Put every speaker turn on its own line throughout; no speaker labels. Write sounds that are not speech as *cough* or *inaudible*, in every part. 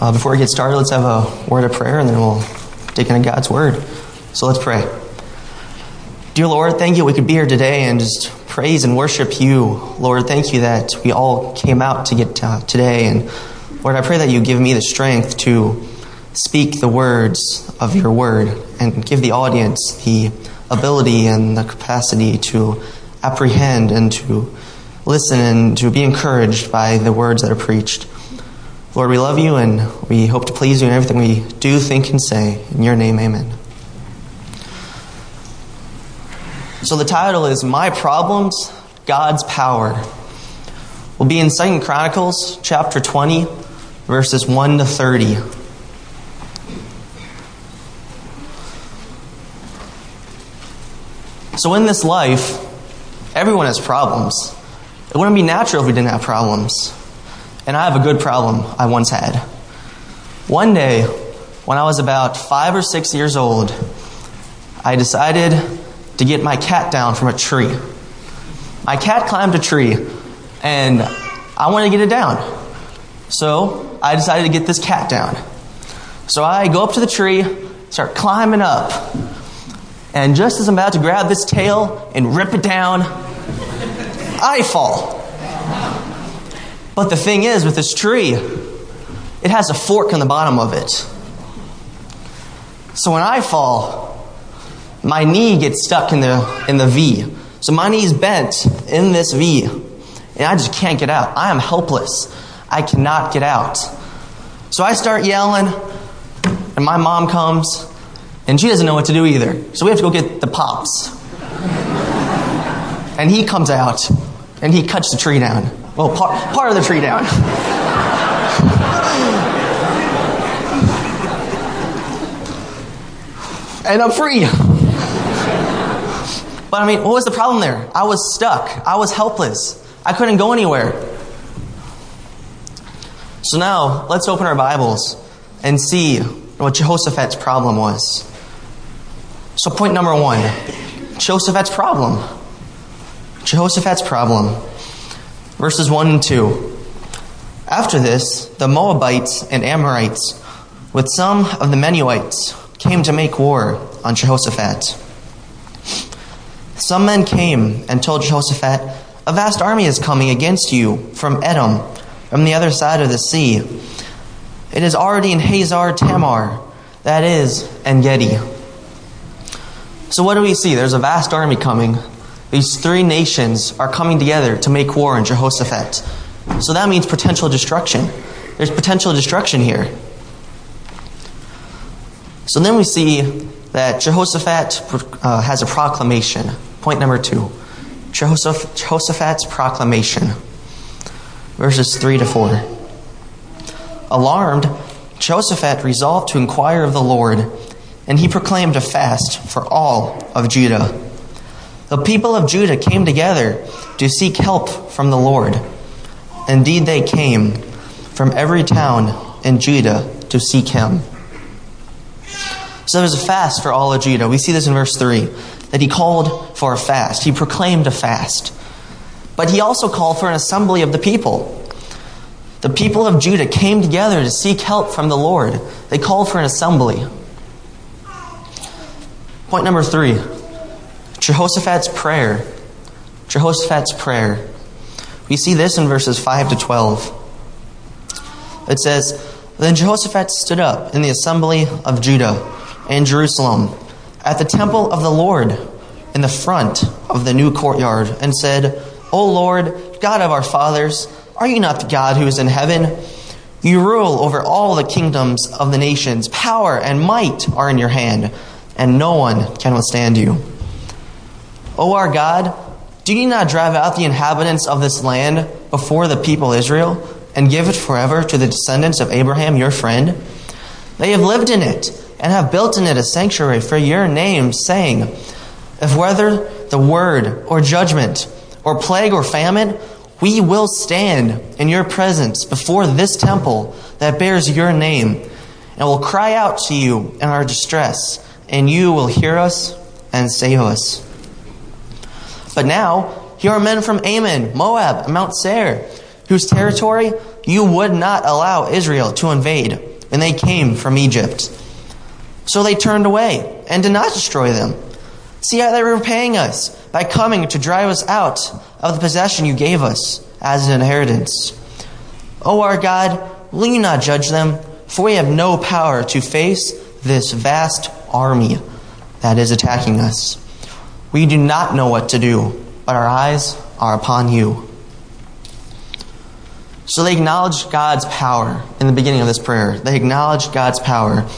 Uh, before we get started, let's have a word of prayer and then we'll dig into God's word. So let's pray. Dear Lord, thank you we could be here today and just praise and worship you. Lord, thank you that we all came out to get uh, today. And Lord, I pray that you give me the strength to speak the words of your word and give the audience the ability and the capacity to apprehend and to listen and to be encouraged by the words that are preached. Lord, we love you and we hope to please you in everything we do, think, and say. In your name, amen. So the title is My Problems, God's Power. We'll be in Second Chronicles chapter 20, verses 1 to 30. So in this life, everyone has problems. It wouldn't be natural if we didn't have problems. And I have a good problem I once had. One day, when I was about five or six years old, I decided to get my cat down from a tree. My cat climbed a tree, and I wanted to get it down. So I decided to get this cat down. So I go up to the tree, start climbing up, and just as I'm about to grab this tail and rip it down, I fall. But the thing is, with this tree, it has a fork in the bottom of it. So when I fall, my knee gets stuck in the, in the V. So my knee's bent in this V, and I just can't get out. I am helpless. I cannot get out. So I start yelling, and my mom comes, and she doesn't know what to do either. So we have to go get the pops. *laughs* and he comes out, and he cuts the tree down. Well, part, part of the tree down. and I'm free. But I mean, what was the problem there? I was stuck. I was helpless. I couldn't go anywhere. So now, let's open our Bibles and see what Jehoshaphat's problem was. So, point number one Jehoshaphat's problem. Jehoshaphat's problem. Verses 1 and 2. After this, the Moabites and Amorites, with some of the Menuhites, came to make war on Jehoshaphat. Some men came and told Jehoshaphat, A vast army is coming against you from Edom, from the other side of the sea. It is already in Hazar Tamar, that is, En Gedi. So, what do we see? There's a vast army coming. These three nations are coming together to make war on Jehoshaphat. So that means potential destruction. There's potential destruction here. So then we see that Jehoshaphat uh, has a proclamation. Point number two Jehoshaphat's proclamation. Verses 3 to 4. Alarmed, Jehoshaphat resolved to inquire of the Lord, and he proclaimed a fast for all of Judah. The people of Judah came together to seek help from the Lord. Indeed, they came from every town in Judah to seek him. So there's a fast for all of Judah. We see this in verse 3 that he called for a fast, he proclaimed a fast. But he also called for an assembly of the people. The people of Judah came together to seek help from the Lord. They called for an assembly. Point number three Jehoshaphat's prayer. Jehoshaphat's prayer. We see this in verses 5 to 12. It says, Then Jehoshaphat stood up in the assembly of Judah and Jerusalem at the temple of the Lord in the front of the new courtyard and said, O Lord, God of our fathers, are you not the God who is in heaven? You rule over all the kingdoms of the nations. Power and might are in your hand, and no one can withstand you. O our God, do you not drive out the inhabitants of this land before the people Israel and give it forever to the descendants of Abraham, your friend? They have lived in it and have built in it a sanctuary for your name, saying, If whether the word or judgment or plague or famine, we will stand in your presence before this temple that bears your name, and will cry out to you in our distress, and you will hear us and save us. But now, here are men from Ammon, Moab, and Mount Seir, whose territory you would not allow Israel to invade and they came from Egypt. So they turned away and did not destroy them. See how they were repaying us by coming to drive us out of the possession you gave us as an inheritance. O our God, will you not judge them? For we have no power to face this vast army that is attacking us. We do not know what to do, but our eyes are upon you. So they acknowledge God's power in the beginning of this prayer. They acknowledge God's power.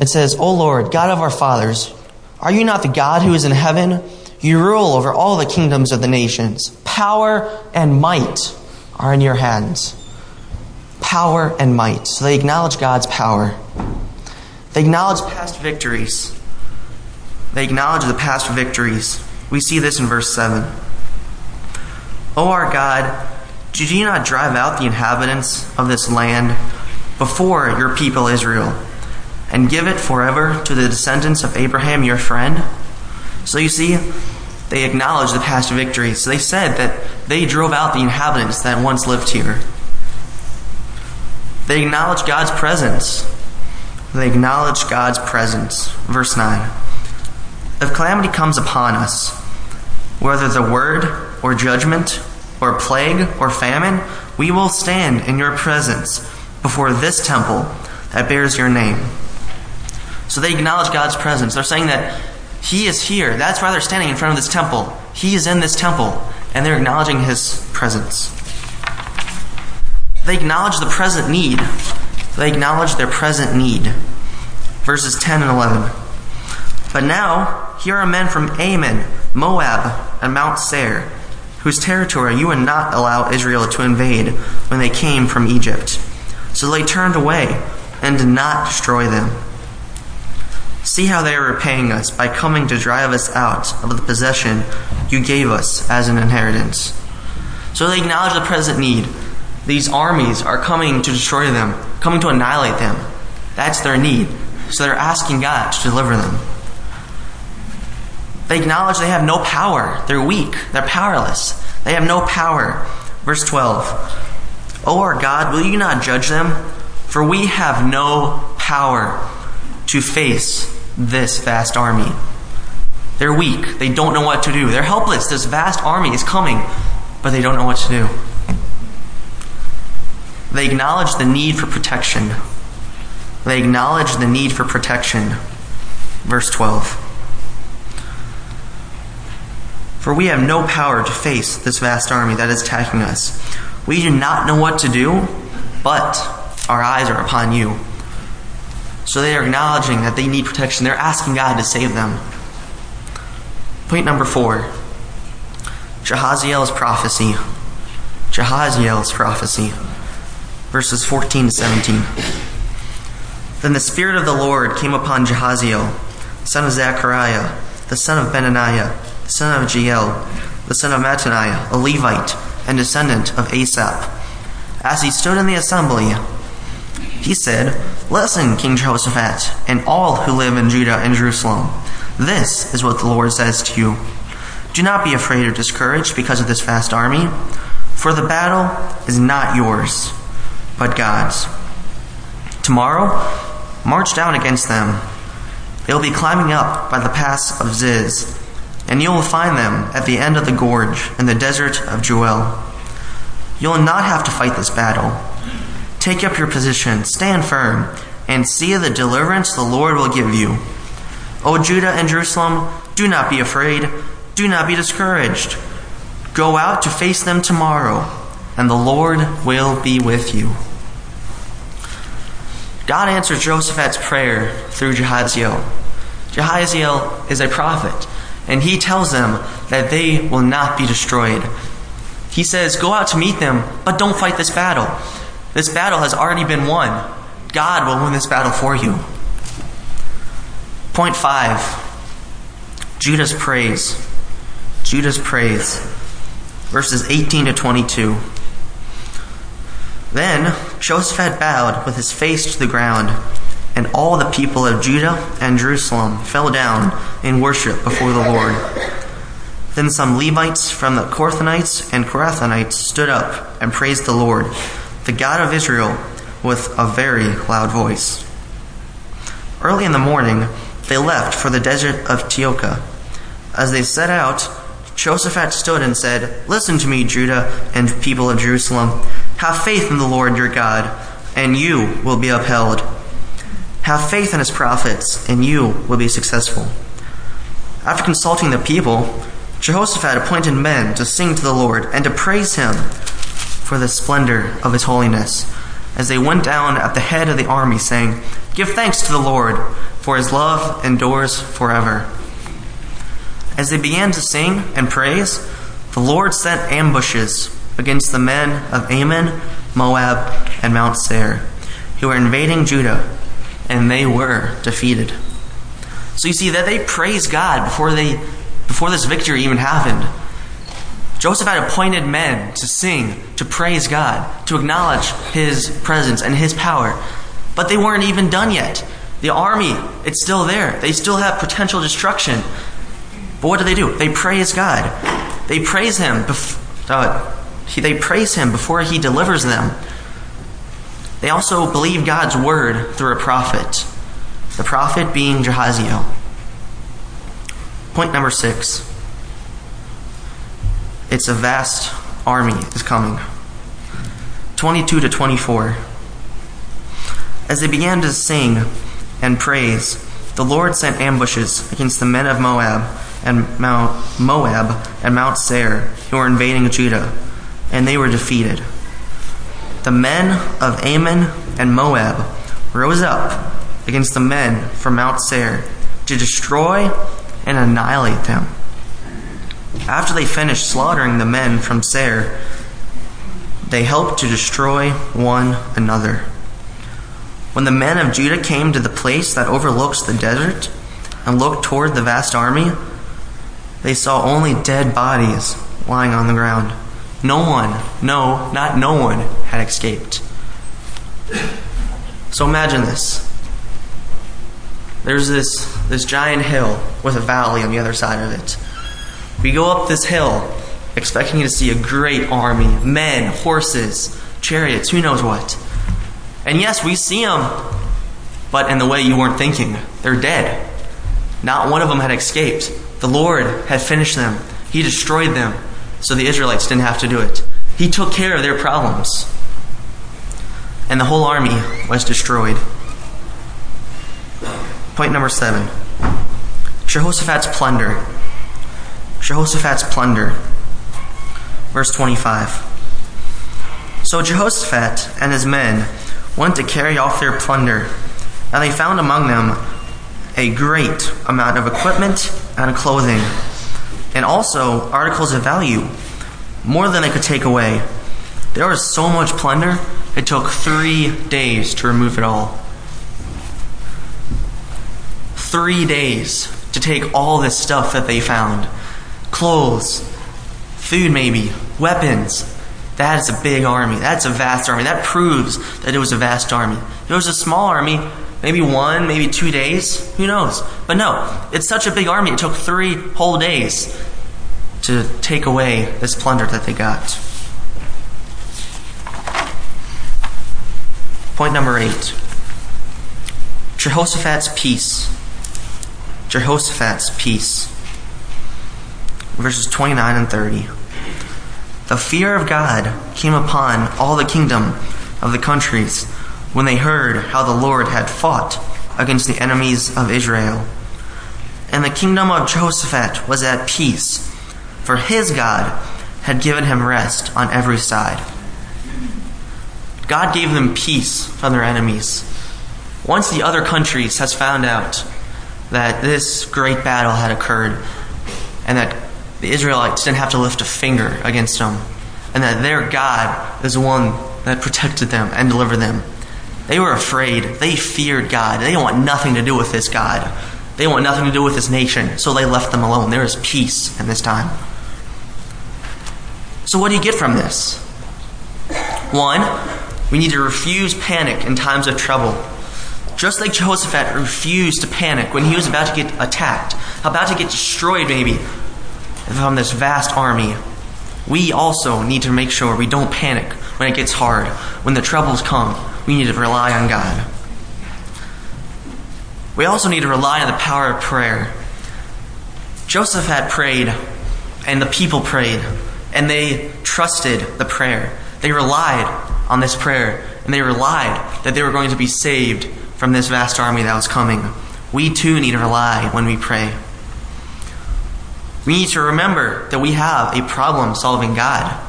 It says, O Lord, God of our fathers, are you not the God who is in heaven? You rule over all the kingdoms of the nations. Power and might are in your hands. Power and might. So they acknowledge God's power. They acknowledge past victories. They acknowledge the past victories. We see this in verse 7. O our God, did you not drive out the inhabitants of this land before your people Israel? and give it forever to the descendants of Abraham, your friend. So you see, they acknowledge the past victories. They said that they drove out the inhabitants that once lived here. They acknowledge God's presence. They acknowledge God's presence. Verse 9. If calamity comes upon us, whether the word or judgment or plague or famine, we will stand in your presence before this temple that bears your name so they acknowledge God's presence. They're saying that He is here. That's why they're standing in front of this temple. He is in this temple, and they're acknowledging His presence. They acknowledge the present need. They acknowledge their present need. Verses 10 and 11. But now, here are men from Ammon, Moab, and Mount Seir, whose territory you would not allow Israel to invade when they came from Egypt. So they turned away and did not destroy them. See how they are repaying us by coming to drive us out of the possession you gave us as an inheritance. So they acknowledge the present need. These armies are coming to destroy them, coming to annihilate them. That's their need. So they're asking God to deliver them. They acknowledge they have no power. They're weak. They're powerless. They have no power. Verse 12 O our God, will you not judge them? For we have no power to face this vast army. They're weak. They don't know what to do. They're helpless. This vast army is coming, but they don't know what to do. They acknowledge the need for protection. They acknowledge the need for protection. Verse 12. For we have no power to face this vast army that is attacking us. We do not know what to do, but our eyes are upon you. So they are acknowledging that they need protection. They're asking God to save them. Point number four Jahaziel's prophecy. Jahaziel's prophecy. Verses 14 to 17. Then the Spirit of the Lord came upon Jahaziel, son of Zechariah, the son of Benaniah, son of Jeiel, the son of Mattaniah, a Levite and descendant of Asaph. As he stood in the assembly, he said, Listen, King Jehoshaphat, and all who live in Judah and Jerusalem. This is what the Lord says to you. Do not be afraid or discouraged because of this vast army, for the battle is not yours, but God's. Tomorrow, march down against them. They will be climbing up by the pass of Ziz, and you will find them at the end of the gorge in the desert of Jeruel. You will not have to fight this battle Take up your position, stand firm, and see the deliverance the Lord will give you. O Judah and Jerusalem, do not be afraid, do not be discouraged. Go out to face them tomorrow, and the Lord will be with you. God answers Jehoshaphat's prayer through Jahaziel. Jahaziel is a prophet, and he tells them that they will not be destroyed. He says, Go out to meet them, but don't fight this battle. This battle has already been won. God will win this battle for you. Point five Judah's praise. Judah's praise. Verses 18 to 22. Then Jehoshaphat bowed with his face to the ground, and all the people of Judah and Jerusalem fell down in worship before the Lord. Then some Levites from the Korthonites and Korathonites stood up and praised the Lord, the God of Israel, with a very loud voice. Early in the morning, they left for the desert of Tekoa. As they set out, Jehoshaphat stood and said, Listen to me, Judah and people of Jerusalem. Have faith in the Lord your God, and you will be upheld. Have faith in his prophets, and you will be successful. After consulting the people, Jehoshaphat appointed men to sing to the Lord and to praise him for the splendor of his holiness, as they went down at the head of the army, saying, Give thanks to the Lord, for his love endures forever. As they began to sing and praise, the Lord set ambushes against the men of Ammon, Moab, and Mount Seir, who were invading Judah, and they were defeated. So you see that they praised God before they before this victory even happened. Jehoshaphat appointed men to sing, to praise God, to acknowledge his presence and his power. But they weren't even done yet. The army, it's still there. They still have potential destruction. But what do they do? They praise God. They praise him. Bef- uh, he, they praise him before he delivers them. They also believe God's word through a prophet. The prophet being Jahaziel. Point number six. It's a vast army is coming. 22 to 24. As they began to sing and praise, the Lord sent ambushes against the men of Moab and Mount Moab and Mount Seir who were invading Judah, and they were defeated. The men of Ammon and Moab rose up against the men from Mount Seir to destroy and annihilate them. After they finished slaughtering the men from Seir, they helped to destroy one another. When the men of Judah came to the place that overlooks the desert and looked toward the vast army, they saw only dead bodies lying on the ground. No one, no, not no one, had escaped. So imagine this there's this, this giant hill with a valley on the other side of it. We go up this hill expecting to see a great army of men, horses, chariots, who knows what. And yes, we see them, but in the way you weren't thinking. They're dead. Not one of them had escaped. The Lord had finished them, He destroyed them, so the Israelites didn't have to do it. He took care of their problems. And the whole army was destroyed. Point number seven Jehoshaphat's plunder. Jehoshaphat's plunder. Verse 25. So Jehoshaphat and his men went to carry off their plunder, and they found among them a great amount of equipment and clothing, and also articles of value, more than they could take away. There was so much plunder, it took three days to remove it all three days to take all this stuff that they found clothes, food, maybe, weapons. That is a big army. That's a vast army. That proves that it was a vast army. If it was a small army, maybe one, maybe two days, who knows? But no, it's such a big army, it took three whole days to take away this plunder that they got. Point number eight Jehoshaphat's peace. Jehoshaphat's peace. Verses 29 and 30. The fear of God came upon all the kingdom of the countries when they heard how the Lord had fought against the enemies of Israel. And the kingdom of Jehoshaphat was at peace, for his God had given him rest on every side. God gave them peace from their enemies. Once the other countries has found out that this great battle had occurred and that the Israelites didn't have to lift a finger against them and that their God is the one that protected them and delivered them. They were afraid. They feared God. They want nothing to do with this God. They want nothing to do with this nation, so they left them alone. There is peace in this time. So, what do you get from this? One, we need to refuse panic in times of trouble. Just like Jehoshaphat refused to panic when he was about to get attacked, about to get destroyed maybe. from this vast army, we also need to make sure we don't panic when it gets hard. When the troubles come, we need to rely on God. We also need to rely on the power of prayer. Jehoshaphat prayed, and the people prayed, and they trusted the prayer. They relied on this prayer, and they relied that they were going to be saved from this vast army that was coming. We too need to rely when we pray. We need to remember that we have a problem solving God.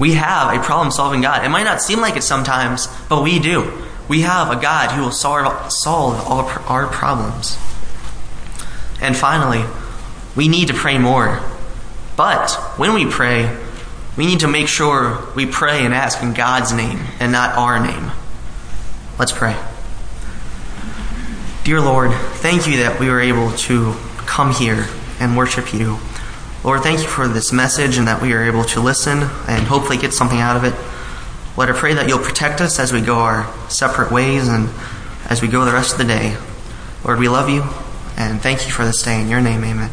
We have a problem solving God. It might not seem like it sometimes, but we do. We have a God who will solve, solve all our problems. And finally, we need to pray more. But when we pray, we need to make sure we pray and ask in God's name and not our name. Let's pray. Dear Lord, thank you that we were able to come here and worship you. Lord, thank you for this message and that we are able to listen and hopefully get something out of it. Lord, I pray that you'll protect us as we go our separate ways and as we go the rest of the day. Lord, we love you and thank you for this day. In your name, amen.